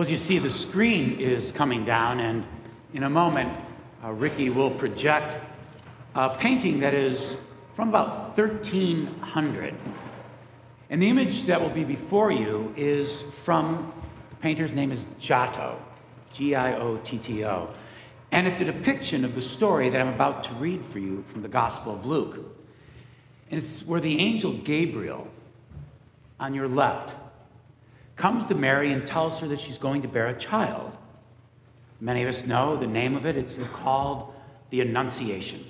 Well, as you see, the screen is coming down, and in a moment, uh, Ricky will project a painting that is from about 1300. And the image that will be before you is from the painter's name is Giotto, G I O T T O. And it's a depiction of the story that I'm about to read for you from the Gospel of Luke. And it's where the angel Gabriel on your left comes to Mary and tells her that she's going to bear a child. Many of us know the name of it, it's called the Annunciation.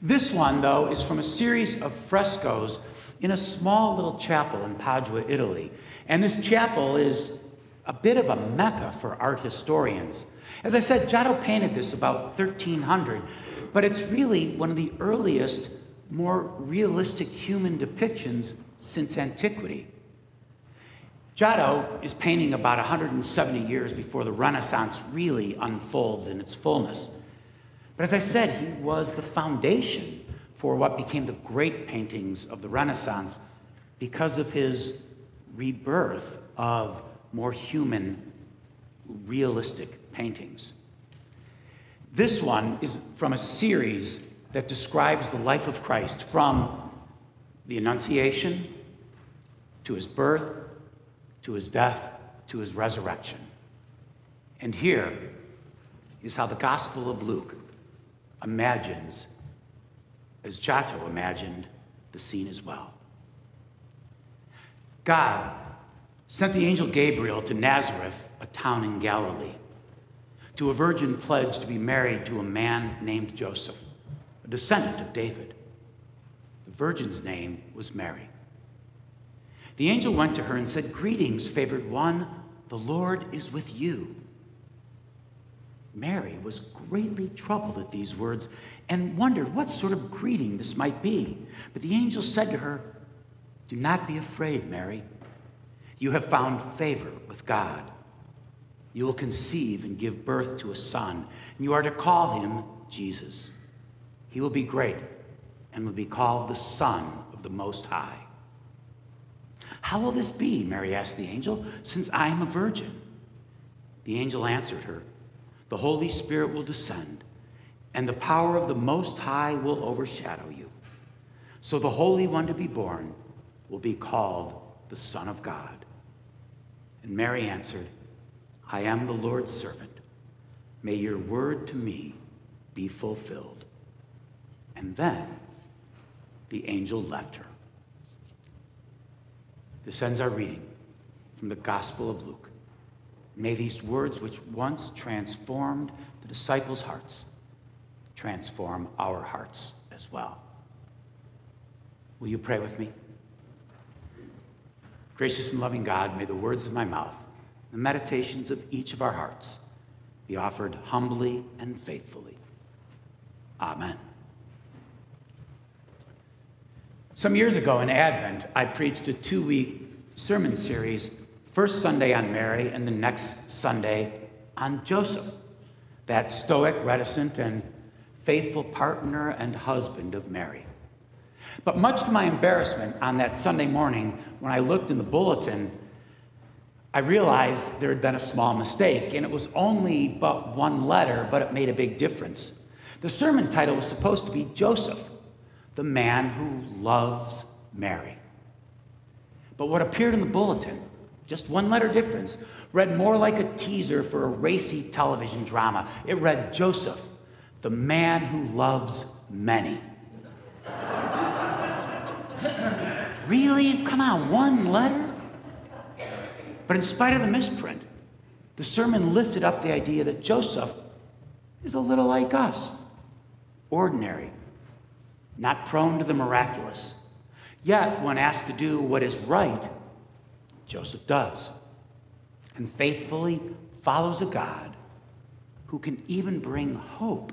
This one, though, is from a series of frescoes in a small little chapel in Padua, Italy. And this chapel is a bit of a mecca for art historians. As I said, Giotto painted this about 1300, but it's really one of the earliest, more realistic human depictions since antiquity. Giotto is painting about 170 years before the Renaissance really unfolds in its fullness. But as I said, he was the foundation for what became the great paintings of the Renaissance because of his rebirth of more human, realistic paintings. This one is from a series that describes the life of Christ from the Annunciation to his birth to his death to his resurrection. And here is how the Gospel of Luke imagines, as Giotto imagined, the scene as well. God sent the angel Gabriel to Nazareth, a town in Galilee, to a virgin pledged to be married to a man named Joseph, a descendant of David. The virgin's name was Mary. The angel went to her and said, Greetings, favored one, the Lord is with you. Mary was greatly troubled at these words and wondered what sort of greeting this might be. But the angel said to her, Do not be afraid, Mary. You have found favor with God. You will conceive and give birth to a son, and you are to call him Jesus. He will be great and will be called the Son of the Most High. How will this be? Mary asked the angel, since I am a virgin. The angel answered her, The Holy Spirit will descend, and the power of the Most High will overshadow you. So the Holy One to be born will be called the Son of God. And Mary answered, I am the Lord's servant. May your word to me be fulfilled. And then the angel left her. This ends our reading from the Gospel of Luke. May these words, which once transformed the disciples' hearts, transform our hearts as well. Will you pray with me? Gracious and loving God, may the words of my mouth, the meditations of each of our hearts, be offered humbly and faithfully. Amen. Some years ago in Advent, I preached a two week sermon series, first Sunday on Mary and the next Sunday on Joseph, that stoic, reticent, and faithful partner and husband of Mary. But much to my embarrassment on that Sunday morning, when I looked in the bulletin, I realized there had been a small mistake, and it was only but one letter, but it made a big difference. The sermon title was supposed to be Joseph the man who loves Mary. But what appeared in the bulletin, just one letter difference, read more like a teaser for a racy television drama. It read Joseph, the man who loves many. really? Come on, one letter? But in spite of the misprint, the sermon lifted up the idea that Joseph is a little like us ordinary, not prone to the miraculous. Yet, when asked to do what is right, Joseph does and faithfully follows a God who can even bring hope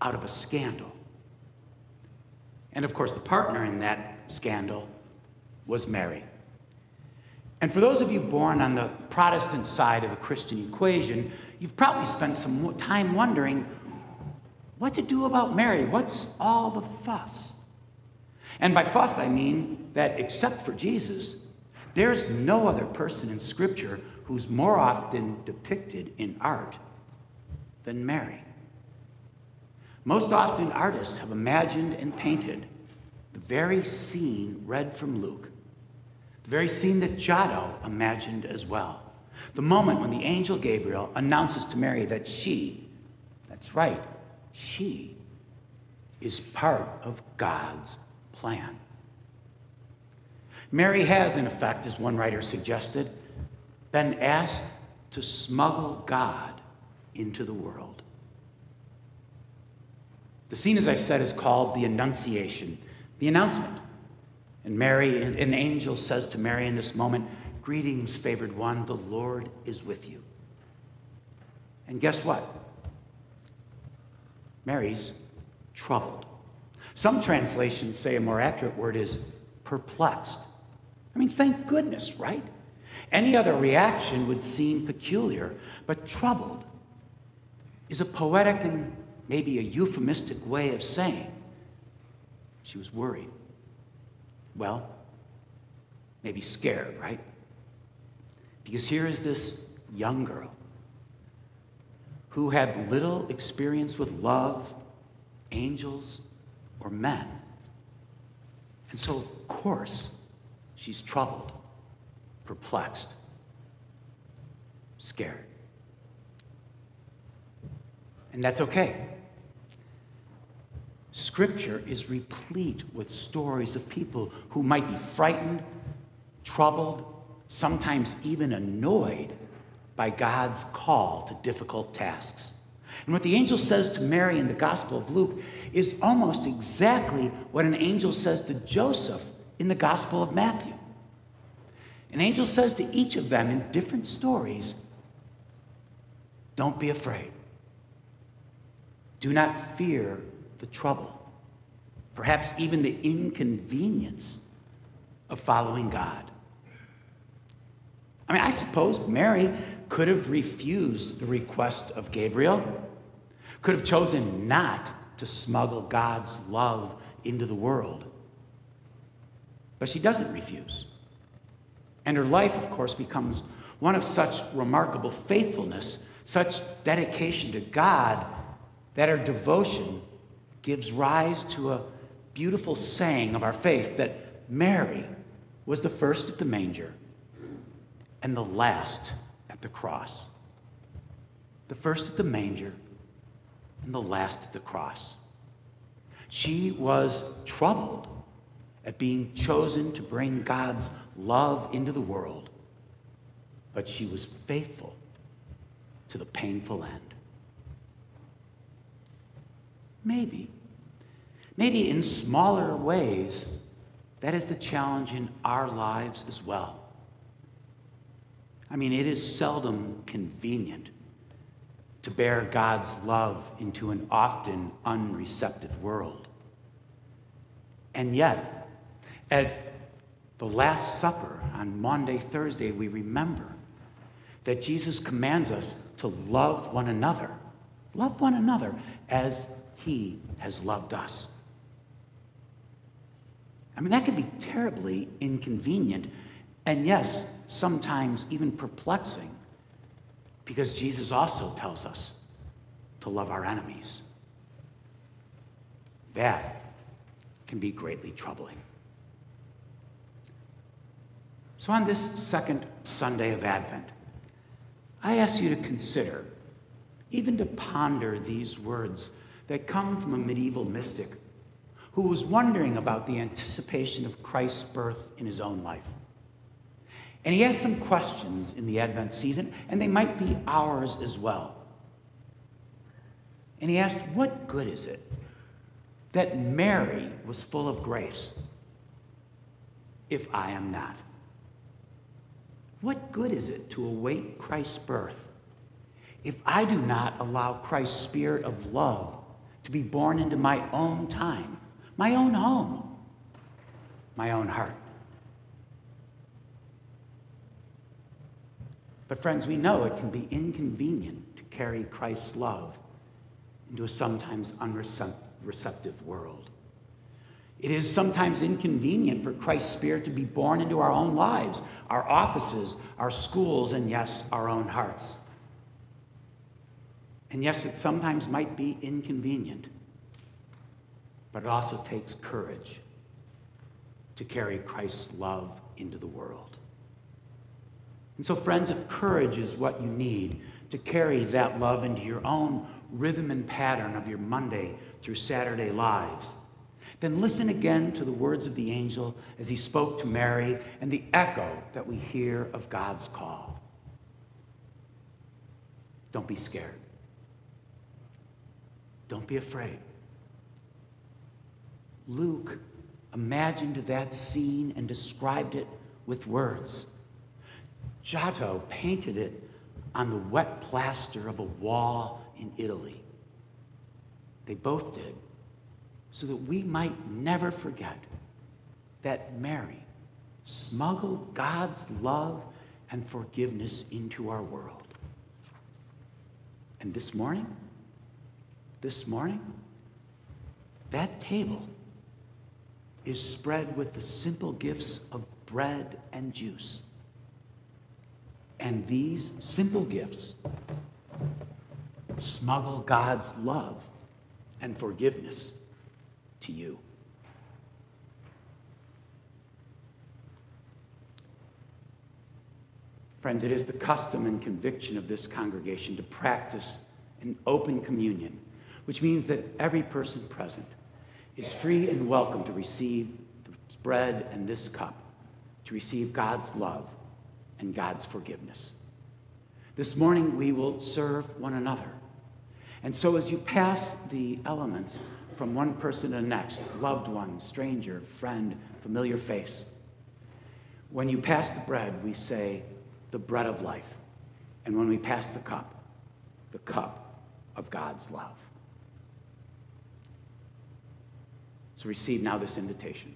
out of a scandal. And of course, the partner in that scandal was Mary. And for those of you born on the Protestant side of the Christian equation, you've probably spent some time wondering what to do about Mary? What's all the fuss? And by fuss, I mean that except for Jesus, there's no other person in Scripture who's more often depicted in art than Mary. Most often, artists have imagined and painted the very scene read from Luke, the very scene that Giotto imagined as well. The moment when the angel Gabriel announces to Mary that she, that's right, she, is part of God's plan. Mary has, in effect, as one writer suggested, been asked to smuggle God into the world. The scene, as I said, is called the Annunciation, the announcement. And Mary, an angel says to Mary in this moment, Greetings, favored one, the Lord is with you. And guess what? Mary's troubled. Some translations say a more accurate word is perplexed. I mean, thank goodness, right? Any other reaction would seem peculiar, but troubled is a poetic and maybe a euphemistic way of saying she was worried. Well, maybe scared, right? Because here is this young girl who had little experience with love, angels, or men. And so, of course, she's troubled, perplexed, scared. And that's okay. Scripture is replete with stories of people who might be frightened, troubled, sometimes even annoyed by God's call to difficult tasks. And what the angel says to Mary in the Gospel of Luke is almost exactly what an angel says to Joseph in the Gospel of Matthew. An angel says to each of them in different stories, Don't be afraid. Do not fear the trouble, perhaps even the inconvenience of following God. I mean, I suppose Mary could have refused the request of Gabriel, could have chosen not to smuggle God's love into the world. But she doesn't refuse. And her life, of course, becomes one of such remarkable faithfulness, such dedication to God, that her devotion gives rise to a beautiful saying of our faith that Mary was the first at the manger and the last at the cross. The first at the manger and the last at the cross. She was troubled at being chosen to bring God's love into the world, but she was faithful to the painful end. Maybe, maybe in smaller ways, that is the challenge in our lives as well. I mean, it is seldom convenient to bear God's love into an often unreceptive world. And yet, at the Last Supper on Maundy, Thursday, we remember that Jesus commands us to love one another. Love one another as he has loved us. I mean, that could be terribly inconvenient and yes, sometimes even perplexing, because Jesus also tells us to love our enemies. That can be greatly troubling. So, on this second Sunday of Advent, I ask you to consider, even to ponder these words that come from a medieval mystic who was wondering about the anticipation of Christ's birth in his own life. And he has some questions in the Advent season, and they might be ours as well. And he asked, What good is it that Mary was full of grace if I am not? What good is it to await Christ's birth if I do not allow Christ's spirit of love to be born into my own time, my own home, my own heart? But, friends, we know it can be inconvenient to carry Christ's love into a sometimes unreceptive world. It is sometimes inconvenient for Christ's Spirit to be born into our own lives, our offices, our schools, and yes, our own hearts. And yes, it sometimes might be inconvenient, but it also takes courage to carry Christ's love into the world. And so, friends, if courage is what you need to carry that love into your own rhythm and pattern of your Monday through Saturday lives, then listen again to the words of the angel as he spoke to Mary and the echo that we hear of God's call. Don't be scared. Don't be afraid. Luke imagined that scene and described it with words. Giotto painted it on the wet plaster of a wall in Italy. They both did, so that we might never forget that Mary smuggled God's love and forgiveness into our world. And this morning, this morning, that table is spread with the simple gifts of bread and juice. And these simple gifts smuggle God's love and forgiveness to you. Friends, it is the custom and conviction of this congregation to practice an open communion which means that every person present is free and welcome to receive the bread and this cup, to receive God's love and God's forgiveness. This morning, we will serve one another. And so, as you pass the elements from one person to the next, loved one, stranger, friend, familiar face, when you pass the bread, we say, the bread of life. And when we pass the cup, the cup of God's love. So receive now this invitation.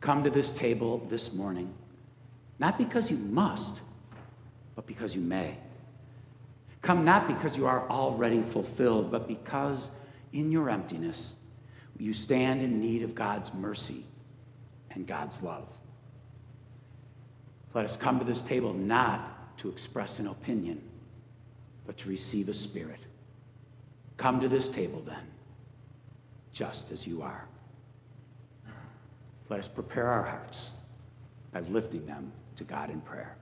Come to this table this morning, not because you must, but because you may. Come not because you are already fulfilled, but because in your emptiness you stand in need of God's mercy and God's love. Let us come to this table not to express an opinion, but to receive a spirit. Come to this table then just as you are. Let us prepare our hearts by lifting them to God in prayer.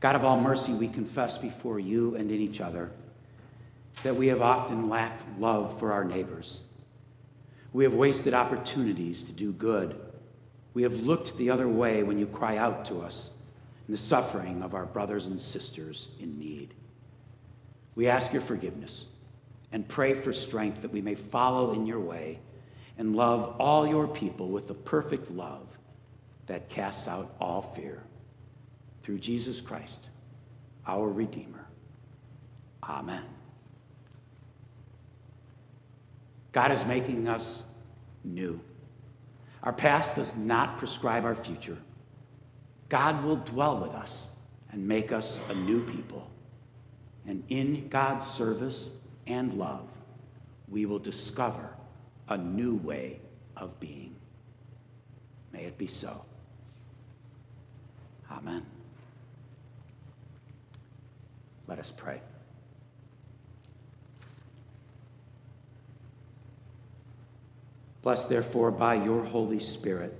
God of all mercy, we confess before you and in each other that we have often lacked love for our neighbors. We have wasted opportunities to do good. We have looked the other way when you cry out to us in the suffering of our brothers and sisters in need. We ask your forgiveness and pray for strength that we may follow in your way and love all your people with the perfect love that casts out all fear. Through Jesus Christ, our Redeemer. Amen. God is making us new. Our past does not prescribe our future. God will dwell with us and make us a new people. And in God's service, and love, we will discover a new way of being. May it be so. Amen. Let us pray. Bless, therefore, by your Holy Spirit,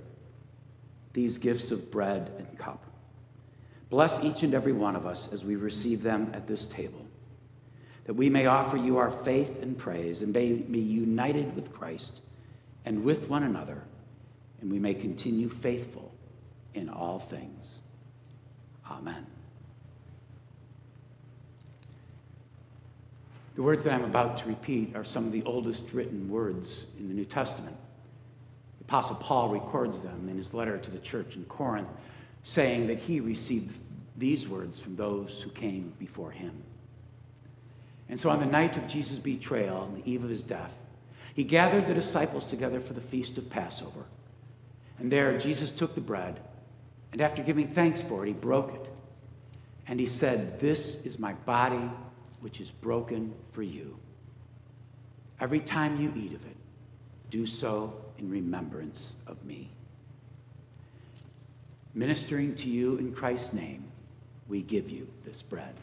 these gifts of bread and cup. Bless each and every one of us as we receive them at this table that we may offer you our faith and praise and may be united with Christ and with one another, and we may continue faithful in all things. Amen. The words that I'm about to repeat are some of the oldest written words in the New Testament. The Apostle Paul records them in his letter to the church in Corinth, saying that he received these words from those who came before him. And so on the night of Jesus' betrayal, on the eve of his death, he gathered the disciples together for the feast of Passover. And there Jesus took the bread, and after giving thanks for it, he broke it. And he said, This is my body, which is broken for you. Every time you eat of it, Do so in remembrance of me. Ministering to you in Christ's name, we give you this bread.